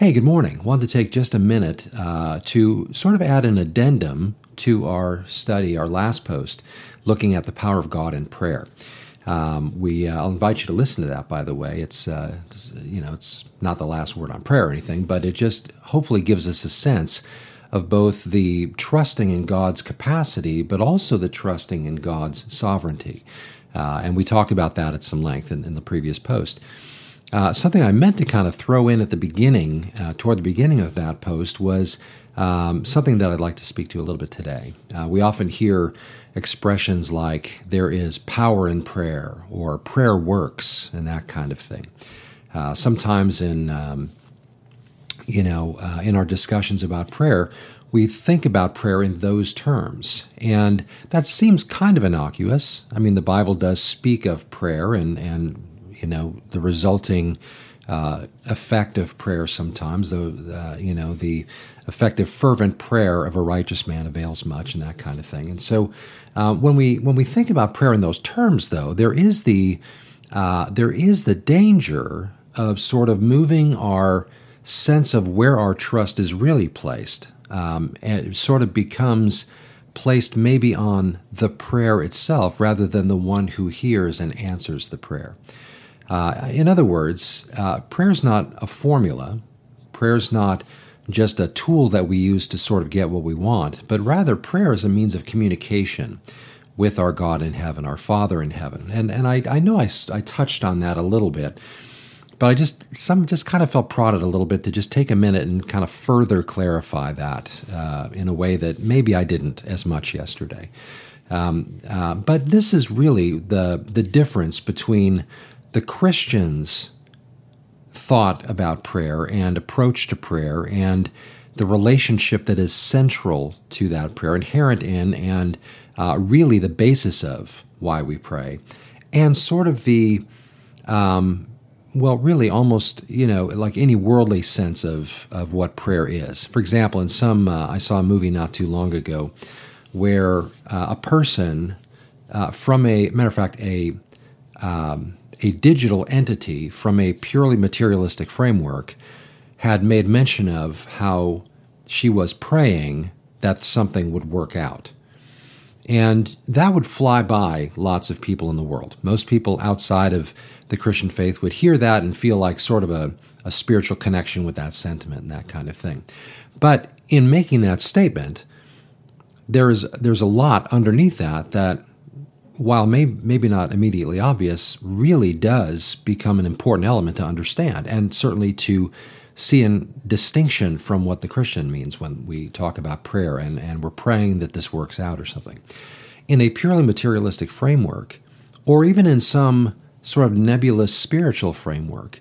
Hey, good morning. Wanted to take just a minute uh, to sort of add an addendum to our study, our last post, looking at the power of God in prayer. Um, we, uh, I'll invite you to listen to that. By the way, it's uh, you know it's not the last word on prayer or anything, but it just hopefully gives us a sense of both the trusting in God's capacity, but also the trusting in God's sovereignty. Uh, and we talked about that at some length in, in the previous post. Uh, something I meant to kind of throw in at the beginning, uh, toward the beginning of that post, was um, something that I'd like to speak to a little bit today. Uh, we often hear expressions like there is power in prayer or prayer works and that kind of thing. Uh, sometimes in um, you know uh, in our discussions about prayer, we think about prayer in those terms, and that seems kind of innocuous. I mean, the Bible does speak of prayer and and you know the resulting uh, effect of prayer sometimes the uh, you know the effective fervent prayer of a righteous man avails much and that kind of thing and so uh, when we when we think about prayer in those terms though there is the uh, there is the danger of sort of moving our sense of where our trust is really placed um, it sort of becomes placed maybe on the prayer itself rather than the one who hears and answers the prayer. Uh, in other words, uh, prayer is not a formula. Prayer is not just a tool that we use to sort of get what we want, but rather prayer is a means of communication with our God in heaven, our Father in heaven. And and I, I know I, I touched on that a little bit, but I just some just kind of felt prodded a little bit to just take a minute and kind of further clarify that uh, in a way that maybe I didn't as much yesterday. Um, uh, but this is really the the difference between the Christians' thought about prayer and approach to prayer and the relationship that is central to that prayer, inherent in and uh, really the basis of why we pray, and sort of the, um, well, really almost, you know, like any worldly sense of, of what prayer is. For example, in some, uh, I saw a movie not too long ago where uh, a person, uh, from a matter of fact, a um, a digital entity from a purely materialistic framework had made mention of how she was praying that something would work out. And that would fly by lots of people in the world. Most people outside of the Christian faith would hear that and feel like sort of a, a spiritual connection with that sentiment and that kind of thing. But in making that statement, there's there's a lot underneath that that while may, maybe not immediately obvious, really does become an important element to understand and certainly to see a distinction from what the Christian means when we talk about prayer and, and we're praying that this works out or something. In a purely materialistic framework, or even in some sort of nebulous spiritual framework,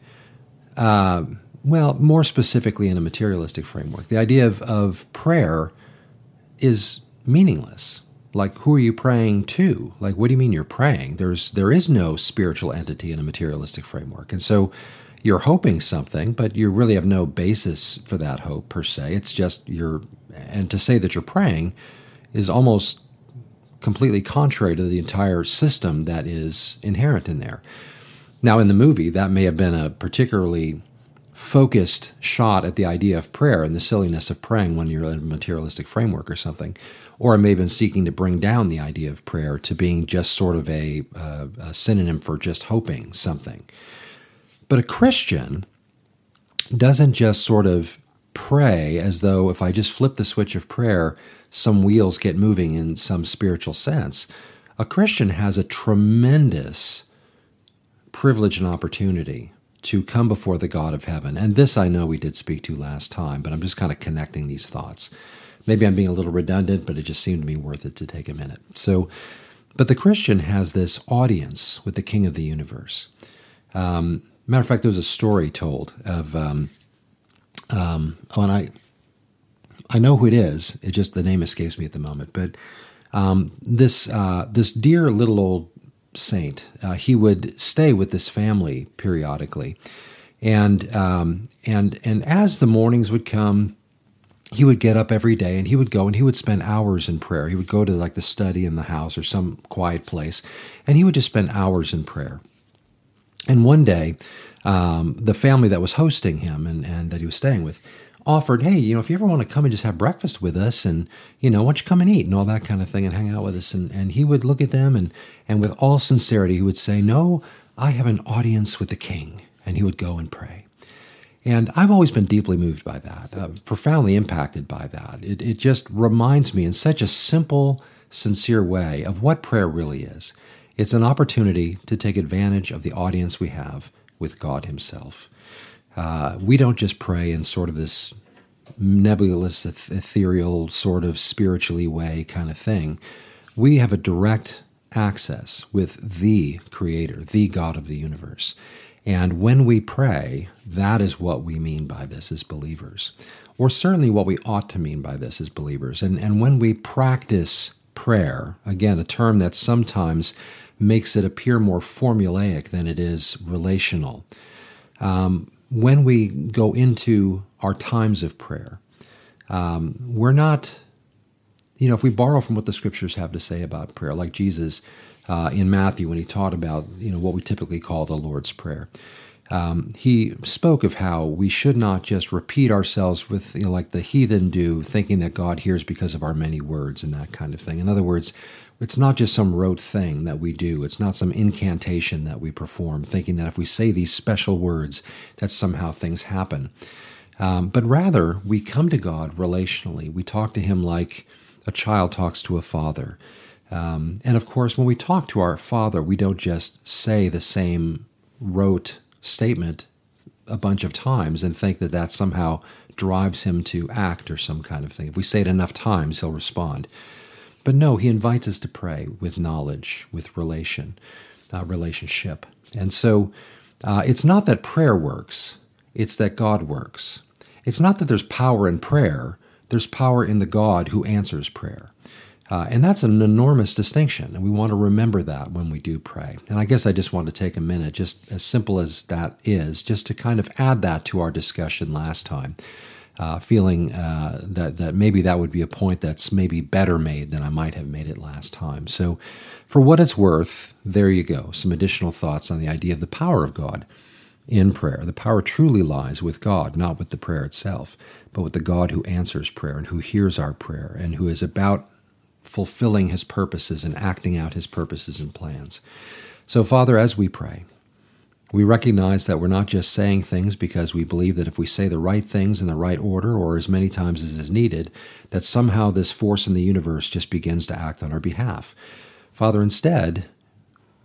uh, well, more specifically in a materialistic framework, the idea of, of prayer is meaningless like who are you praying to? Like what do you mean you're praying? There's there is no spiritual entity in a materialistic framework. And so you're hoping something but you really have no basis for that hope per se. It's just you're and to say that you're praying is almost completely contrary to the entire system that is inherent in there. Now in the movie that may have been a particularly focused shot at the idea of prayer and the silliness of praying when you're in a materialistic framework or something or may have been seeking to bring down the idea of prayer to being just sort of a, uh, a synonym for just hoping something. But a Christian doesn't just sort of pray as though if I just flip the switch of prayer, some wheels get moving in some spiritual sense. A Christian has a tremendous privilege and opportunity to come before the God of heaven. And this I know we did speak to last time, but I'm just kind of connecting these thoughts. Maybe I'm being a little redundant, but it just seemed to me worth it to take a minute. So, but the Christian has this audience with the King of the universe. Um, matter of fact, there was a story told of, um, um, oh, and I, I know who it is. It just the name escapes me at the moment. But um, this uh, this dear little old saint, uh, he would stay with this family periodically, and um, and and as the mornings would come, he would get up every day and he would go and he would spend hours in prayer. He would go to like the study in the house or some quiet place and he would just spend hours in prayer. And one day, um, the family that was hosting him and, and that he was staying with offered, hey, you know, if you ever want to come and just have breakfast with us and, you know, why don't you come and eat and all that kind of thing and hang out with us. And, and he would look at them and, and with all sincerity, he would say, no, I have an audience with the king. And he would go and pray. And I've always been deeply moved by that, uh, profoundly impacted by that. It, it just reminds me in such a simple, sincere way of what prayer really is. It's an opportunity to take advantage of the audience we have with God Himself. Uh, we don't just pray in sort of this nebulous, ethereal, sort of spiritually way kind of thing. We have a direct access with the Creator, the God of the universe. And when we pray, that is what we mean by this as believers, or certainly what we ought to mean by this as believers. And, and when we practice prayer, again, a term that sometimes makes it appear more formulaic than it is relational. Um, when we go into our times of prayer, um, we're not, you know, if we borrow from what the scriptures have to say about prayer, like Jesus uh, in Matthew when he taught about, you know, what we typically call the Lord's Prayer. Um, he spoke of how we should not just repeat ourselves with, you know, like the heathen do, thinking that God hears because of our many words and that kind of thing. In other words, it's not just some rote thing that we do. It's not some incantation that we perform, thinking that if we say these special words, that somehow things happen. Um, but rather, we come to God relationally. We talk to Him like a child talks to a father. Um, and of course, when we talk to our Father, we don't just say the same rote statement a bunch of times and think that that somehow drives him to act or some kind of thing. If we say it enough times, he'll respond. But no, he invites us to pray with knowledge, with relation, uh, relationship. And so uh, it's not that prayer works, it's that God works. It's not that there's power in prayer, there's power in the God who answers prayer. Uh, and that's an enormous distinction, and we want to remember that when we do pray. And I guess I just want to take a minute, just as simple as that is, just to kind of add that to our discussion last time uh, feeling uh, that that maybe that would be a point that's maybe better made than I might have made it last time. So, for what it's worth, there you go. Some additional thoughts on the idea of the power of God in prayer. The power truly lies with God, not with the prayer itself, but with the God who answers prayer and who hears our prayer and who is about fulfilling His purposes and acting out His purposes and plans. So, Father, as we pray, we recognize that we're not just saying things because we believe that if we say the right things in the right order or as many times as is needed, that somehow this force in the universe just begins to act on our behalf. Father, instead,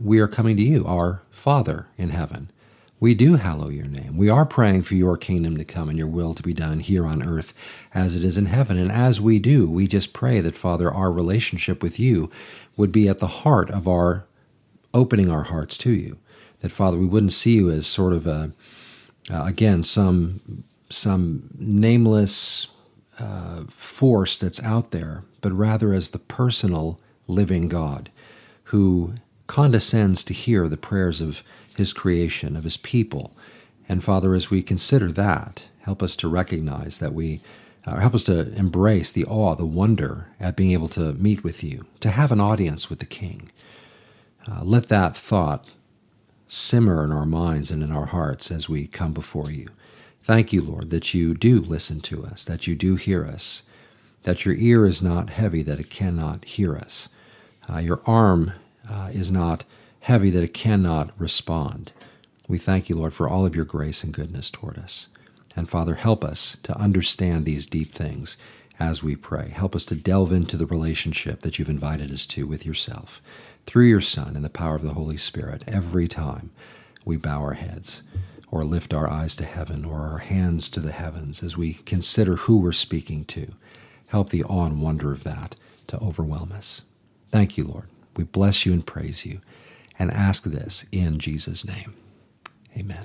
we are coming to you, our Father in heaven. We do hallow your name. We are praying for your kingdom to come and your will to be done here on earth as it is in heaven. And as we do, we just pray that, Father, our relationship with you would be at the heart of our opening our hearts to you that Father, we wouldn't see you as sort of a, uh, again, some some nameless uh, force that's out there, but rather as the personal living God who condescends to hear the prayers of His creation, of His people. And Father, as we consider that, help us to recognize that we, uh, help us to embrace the awe, the wonder at being able to meet with you, to have an audience with the King. Uh, let that thought simmer in our minds and in our hearts as we come before you. Thank you, Lord, that you do listen to us, that you do hear us, that your ear is not heavy, that it cannot hear us. Uh, your arm uh, is not heavy, that it cannot respond. We thank you, Lord, for all of your grace and goodness toward us. And Father, help us to understand these deep things as we pray. Help us to delve into the relationship that you've invited us to with yourself through your Son and the power of the Holy Spirit every time we bow our heads or lift our eyes to heaven or our hands to the heavens as we consider who we're speaking to. Help the awe and wonder of that to overwhelm us. Thank you, Lord. We bless you and praise you and ask this in Jesus' name. Amen.